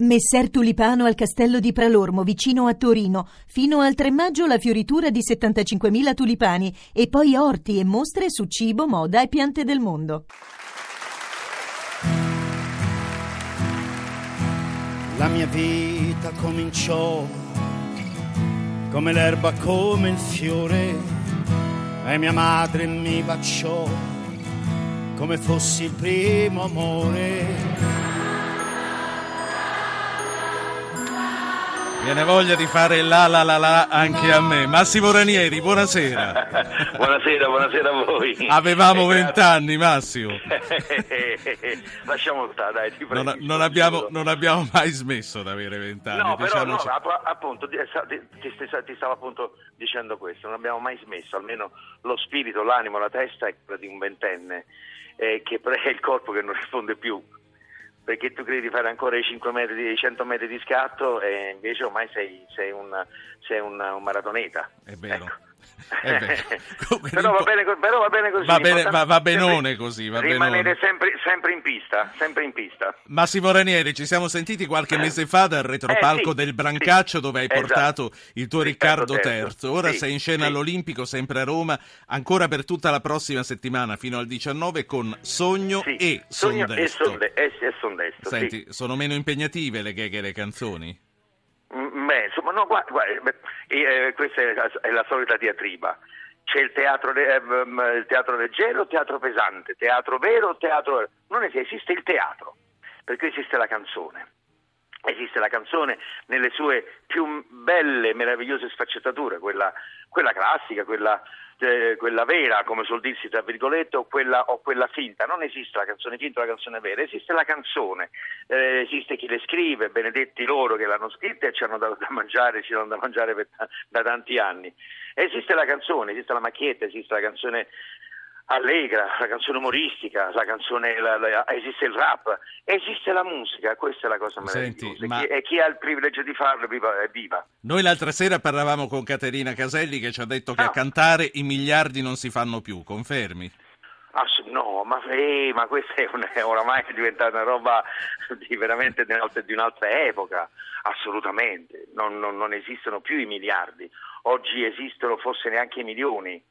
Messer Tulipano al castello di Pralormo, vicino a Torino. Fino al 3 maggio la fioritura di 75.000 tulipani e poi orti e mostre su cibo, moda e piante del mondo. La mia vita cominciò come l'erba, come il fiore e mia madre mi baciò come fossi il primo amore Viene voglia di fare la la la la anche a me. Massimo Ranieri, buonasera. buonasera, buonasera a voi. Avevamo vent'anni, Massimo. Lasciamo stare, dai, ti prego. Non, non, abbiamo, non, abbiamo, mai smesso di avere vent'anni. No, però no, appunto, ti, ti, stavo appunto dicendo questo, non abbiamo mai smesso, almeno lo spirito, l'animo, la testa è quella di un ventenne, eh, che è il corpo che non risponde più perché tu credi di fare ancora i 5 metri, i 100 metri di scatto e invece ormai sei, sei, un, sei un, un maratoneta. È vero. Ecco. però, va bene, però, va bene, così. Va, bene, va, va benone così. Va rimanere sempre, sempre, in pista, sempre in pista. Massimo Ranieri, ci siamo sentiti qualche eh. mese fa dal retropalco eh, sì, del Brancaccio sì, dove hai esatto. portato il tuo Riccardo, Riccardo III. Ora sì, sei in scena all'Olimpico, sempre a Roma, ancora per tutta la prossima settimana fino al 19 con Sogno e Sondesto. Sogno e, Sondesto. Senti, sono meno impegnative le gag e le canzoni? Beh, insomma, no, guarda, guarda eh, questa è la, solita diatriba. C'è il teatro, eh, il teatro leggero, il teatro pesante, teatro vero, teatro... Non esiste il teatro, perché esiste la canzone. Esiste la canzone nelle sue più belle, meravigliose sfaccettature, quella, quella classica, quella eh, quella vera, come suol dirsi tra virgolette, o quella, o quella, finta. Non esiste la canzone finta o la canzone vera, esiste la canzone, eh, esiste chi le scrive, benedetti loro che l'hanno scritta e ci hanno dato da mangiare, ci hanno da mangiare per, da tanti anni. Esiste la canzone, esiste la macchietta, esiste la canzone allegra, la canzone umoristica, la canzone, la, la, esiste il rap, esiste la musica, questa è la cosa meravigliosa. Senti, ma... e, chi, ha il privilegio di farlo viva, è viva. Noi l'altra sera parlavamo con Caterina Caselli che ci ha detto che ah. a cantare i miliardi non si fanno più, confermi? Ah, no, ma, eh, ma questa è, una, è oramai diventata una roba di veramente di un'altra epoca, assolutamente, non, non, non esistono più i miliardi, oggi esistono forse neanche i milioni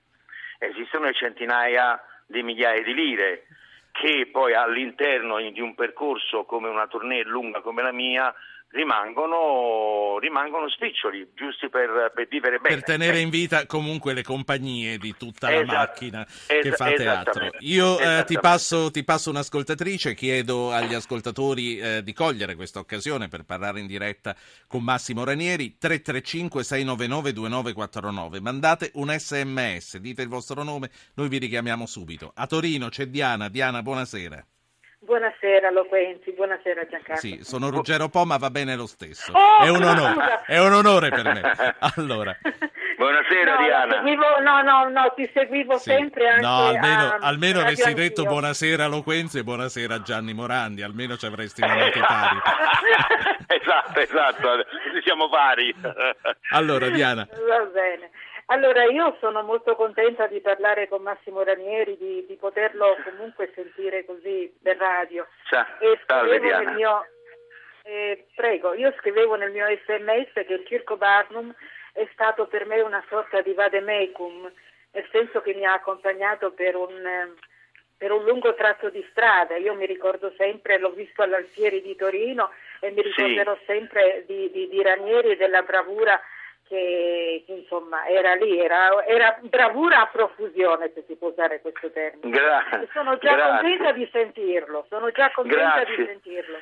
esistono centinaia di migliaia di lire che poi all'interno di un percorso come una tournée lunga come la mia rimangono, rimangono spiccioli, giusti per, per, vivere bene. Per tenere in vita comunque le compagnie di tutta la macchina che es- fa teatro. Io eh, ti, passo, ti, passo, un'ascoltatrice, chiedo agli ascoltatori eh, di cogliere questa occasione per parlare in diretta con Massimo Ranieri, 335-699-2949. Mandate un sms, dite il vostro nome, noi vi richiamiamo subito. A Torino c'è Diana. Diana, buonasera. Buonasera Loquenzi, buonasera Giancarlo. Sì, sono Ruggero Po, ma va bene lo stesso. Oh, è, un onore, è un onore per me. Allora. Buonasera no, Diana. Seguivo, no, no, no, ti seguivo sì. sempre anche No, almeno, a, almeno avessi detto buonasera Loquenzi e buonasera Gianni Morandi, almeno ci avresti mandato pari. esatto, esatto, siamo pari. allora Diana. Va bene. Allora, io sono molto contenta di parlare con Massimo Ranieri, di, di poterlo comunque sentire così per radio. Ciao, e salve Diana. Mio, eh, prego, io scrivevo nel mio sms che il Circo Barnum è stato per me una sorta di vademecum, nel senso che mi ha accompagnato per un, per un lungo tratto di strada. Io mi ricordo sempre, l'ho visto all'Alfieri di Torino e mi ricorderò sì. sempre di, di, di Ranieri e della bravura che insomma era lì, era, era, bravura a profusione se si può usare questo termine. Grazie. Sono già Grazie. contenta di sentirlo, sono già contenta Grazie. di sentirlo.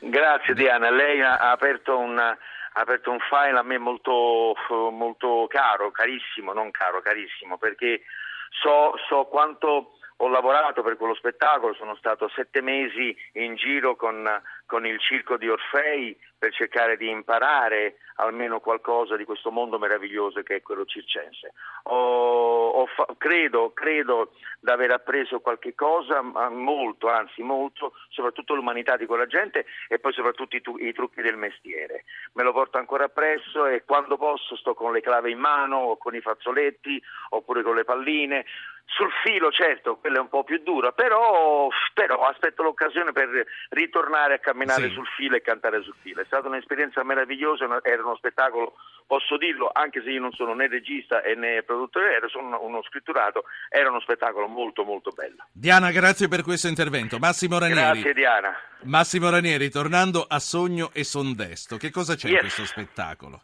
Grazie Diana, lei ha aperto un, ha aperto un file a me molto, molto caro, carissimo, non caro, carissimo, perché so, so quanto ho lavorato per quello spettacolo, sono stato sette mesi in giro con, con il circo di Orfei per cercare di imparare almeno qualcosa di questo mondo meraviglioso che è quello circense. Ho, ho fa- credo, credo di aver appreso qualche cosa, molto, anzi molto, soprattutto l'umanità di quella gente e poi soprattutto i, tu- i trucchi del mestiere. Me lo porto ancora appresso e quando posso sto con le clave in mano o con i fazzoletti oppure con le palline. Sul filo, certo, quella è un po' più dura, però, però aspetto l'occasione per ritornare a camminare Sì. sul filo e cantare sul filo. È stata un'esperienza meravigliosa, era uno spettacolo, posso dirlo, anche se io non sono né regista e né produttore, ero sono uno scritturato, era uno spettacolo molto molto bello. Diana, grazie per questo intervento. Massimo Ranieri. Grazie Diana. Massimo Ranieri, tornando a Sogno e Sondesto, che cosa c'è in Yes. questo spettacolo?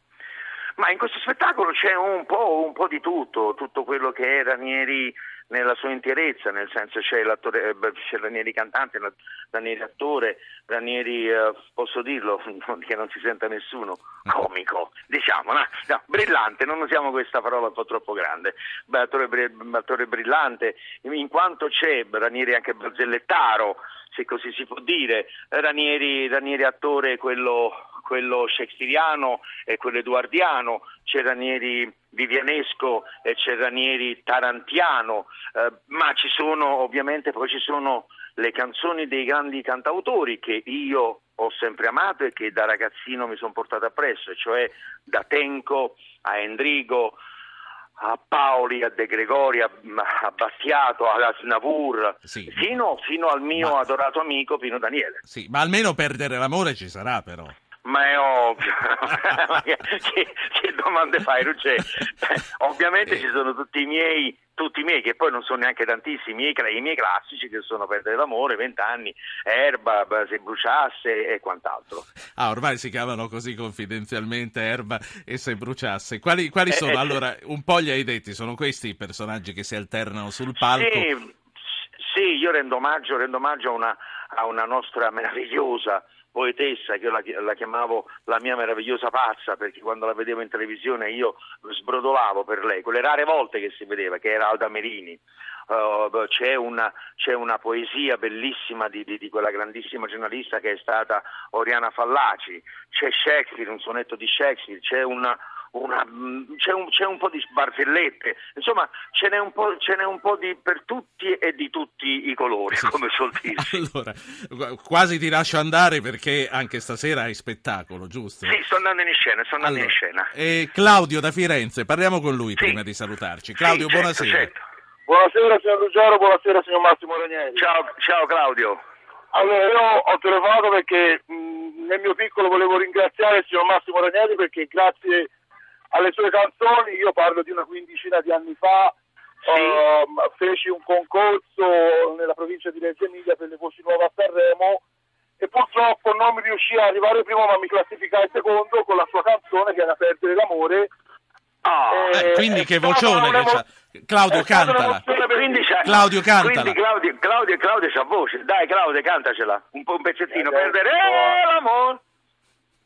Ma in questo spettacolo c'è un po', un po' di tutto, tutto quello che è Ranieri nella sua interezza, nel senso c'è, l'attore, eh, c'è Ranieri cantante, Ranieri attore, Ranieri, eh, posso dirlo, che non si senta nessuno, comico, diciamo, no? No, brillante, non usiamo questa parola un po' troppo grande, attore, attore brillante, in quanto c'è Ranieri anche barzellettaro, se così si può dire, Ranieri, Ranieri attore quello, quello shakespeariano e quello eduardiano, c'è Ranieri vivianesco e c'è Ranieri tarantiano, eh, ma ci sono ovviamente poi ci sono le canzoni dei grandi cantautori che io ho sempre amato e che da ragazzino mi sono portato appresso, cioè da Tenco a Endrigo, a Paoli, a De Gregori, a, a Battiato, a Snavur, Sì. fino, fino al mio Ma- adorato amico Pino Daniele. Sì, ma almeno perdere l'amore ci sarà però. Ma è ovvio, che, che- domande fai, Ruggè? Ovviamente ci sono tutti i miei, tutti i miei, che poi non sono neanche tantissimi, i miei, classici che sono Perdere l'amore, Vent'anni, Erba, Se bruciasse e quant'altro. Ah, ormai si chiamano così confidenzialmente Erba e se bruciasse. Quali, quali Eh, sono? eh, allora, un po' li hai detti, sono questi i personaggi che si alternano sul palco. Sì, sì, io rendo omaggio, rendo omaggio a, una, a una nostra meravigliosa poetessa che io la, la chiamavo la mia meravigliosa pazza perché quando la vedevo in televisione io sbrodolavo per lei, quelle rare volte che si vedeva, che era Alda Merini. Uh, c'è, una, c'è una poesia bellissima di, di- di quella grandissima giornalista che è stata Oriana Fallaci, c'è Shakespeare, un sonetto di Shakespeare, c'è una, una- mh, c'è, un, c'è un po' di barzellette, insomma ce n'è un po', ce n'è un po' di, per tutti e di tutti i colori, Sì. come suol dirsi. Allora, quasi ti lascio andare perché anche stasera hai spettacolo, giusto? Sì, sto andando in scena, sto andando Allora, in scena. eh, Claudio da Firenze, parliamo con lui Sì. prima di salutarci. Claudio, Sì, certo, buonasera. certo. Buonasera signor Ruggero, buonasera signor Massimo Ranieri. Ciao, ciao Claudio. Allora io ho telefonato perché mh, nel mio piccolo volevo ringraziare il signor Massimo Ranieri perché grazie alle sue canzoni, io parlo di una quindicina di anni fa, Sì. ehm, feci un concorso nella provincia di Reggio Emilia per le voci nuove a Sanremo e purtroppo non mi riuscì a arrivare primo ma mi classificai secondo con la sua canzone che era Perdere l'amore. Ah, Eh, Eh, quindi è che vocione che c'ha. Claudio, cantala. Claudio, cantala. Quindi Claudio, Claudio, Claudio c'ha voce. Dai Claudio, cantacela. Un po' un pezzettino. Adesso- Perdere l'amore.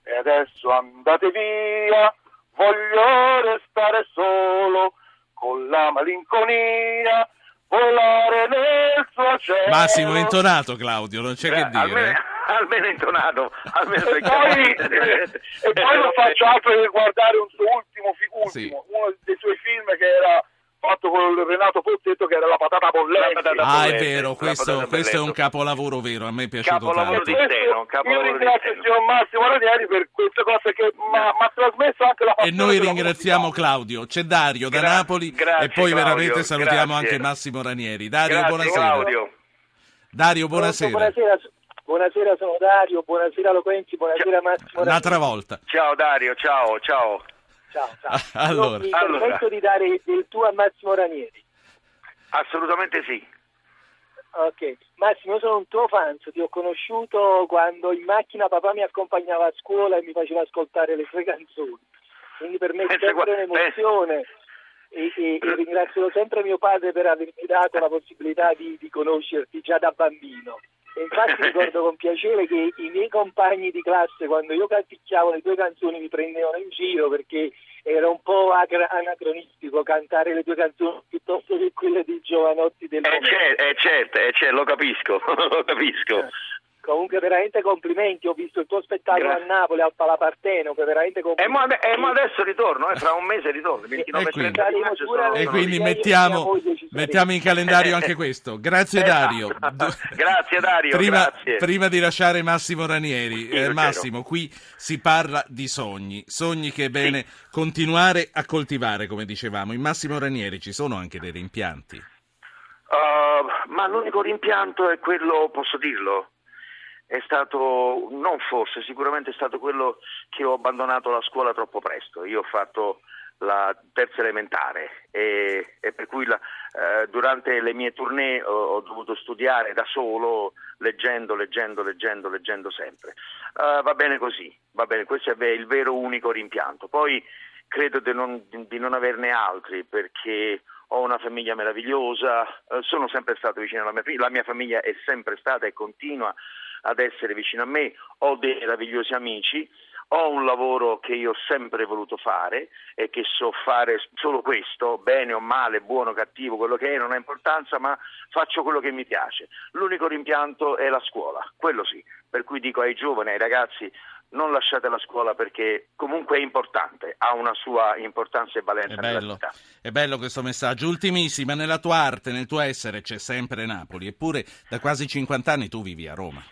E adesso andate via, voglio restare solo con la malinconia, volare nel suo cielo. Massimo è intonato, Claudio, non c'è che Eh, dire. almeno, eh. almeno intonato. Almeno E poi, e poi non faccio altro che guardare un suo ultimo, fi- ultimo Sì. uno dei suoi film che era fatto con Renato Pozzetto che era La patata bollente. La patata Ah, è vero, questo, questo è un capolavoro vero, a me è piaciuto Capolavoro tanto. di Steno, io capolavoro di ringrazio il signor Massimo Ranieri per queste cose che mi ha trasmesso anche la E noi ringraziamo. Claudio, c'è Dario da Gra- Napoli grazie, e poi Claudio, veramente salutiamo grazie. anche Massimo Ranieri. Dario, Grazie buonasera. Claudio. Dario, buonasera. Buonasera, buonasera, sono Dario, buonasera Loquenzi, buonasera Massimo. Un'altra volta. Ciao Dario, ciao, ciao. Ciao, ciao. Allora. Io mi Allora. permetto di dare del tuo a Massimo Ranieri. Assolutamente sì. Ok, Massimo, io sono un tuo fan, ti ho conosciuto quando in macchina papà mi accompagnava a scuola e mi faceva ascoltare le sue canzoni. Quindi per me è sempre un'emozione e, e- e ringrazio sempre mio padre per avermi dato la possibilità di, di conoscerti già da bambino. Infatti ricordo con piacere che i miei compagni di classe, quando io canticchiavo le tue canzoni, mi prendevano in giro perché era un po' anacronistico cantare le tue canzoni piuttosto che quelle dei giovanotti del Eh, momento. certo, eh, certo, eh, certo, lo capisco, lo capisco. Comunque veramente complimenti, ho visto il tuo spettacolo Grazie. a Napoli al Palaparteno, che veramente E complimenti. mo, ade- e mo adesso ritorno, eh, fra un mese ritorno, 29 E e quindi- 30 di maggio sono- E quindi mettiamo, mettiamo in calendario anche questo. Grazie Esatto. Dario. Grazie, Dario, Prima, grazie. prima di lasciare Massimo Ranieri, Sì, eh. Massimo, qui si parla di sogni, sogni che è bene continuare a coltivare, come dicevamo. In Massimo Ranieri ci sono anche dei rimpianti. Uh, ma l'unico rimpianto è quello, posso dirlo, è stato, non forse, sicuramente è stato quello che ho abbandonato la scuola troppo presto. Io ho fatto la terza elementare e, e per cui la, eh, durante le mie tournée ho, ho, dovuto studiare da solo, leggendo, leggendo, leggendo, leggendo sempre. Uh, va bene così, va bene, questo è il vero unico rimpianto. Poi credo di non, di non averne altri perché ho una famiglia meravigliosa, uh, sono sempre stato vicino alla mia famiglia, la mia famiglia è sempre stata e continua ad essere vicino a me, ho dei meravigliosi amici ho un lavoro che io ho sempre voluto fare e che so fare solo questo, bene o male, buono o cattivo, quello che è, non ha importanza, ma faccio quello che mi piace. L'unico rimpianto è la scuola, quello sì, per cui dico ai giovani, ai ragazzi, non lasciate la scuola perché comunque è importante, ha una sua importanza e valenza è bello, vita. È bello questo messaggio. Ultimissima, nella tua arte, nel tuo essere c'è sempre Napoli, eppure da quasi 50 anni tu vivi a Roma.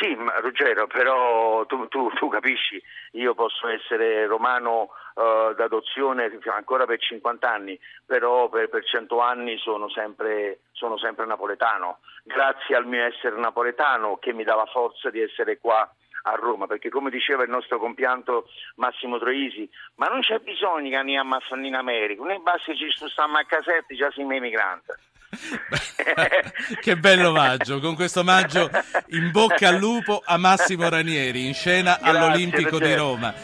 Sì, Ruggero, però tu, tu, tu, capisci, io posso essere romano uh, d'adozione ancora per 50 anni, però per, per 100 anni sono sempre, sono sempre napoletano, grazie al mio essere napoletano che mi dava forza di essere qua a Roma, perché come diceva il nostro compianto Massimo Troisi, ma non c'è bisogno che andiamo a in America, noi basta che ci stiamo a casetti, già siamo emigranti. che bello maggio, con questo maggio in bocca al lupo a Massimo Ranieri in scena Grazie, all'Olimpico di Roma.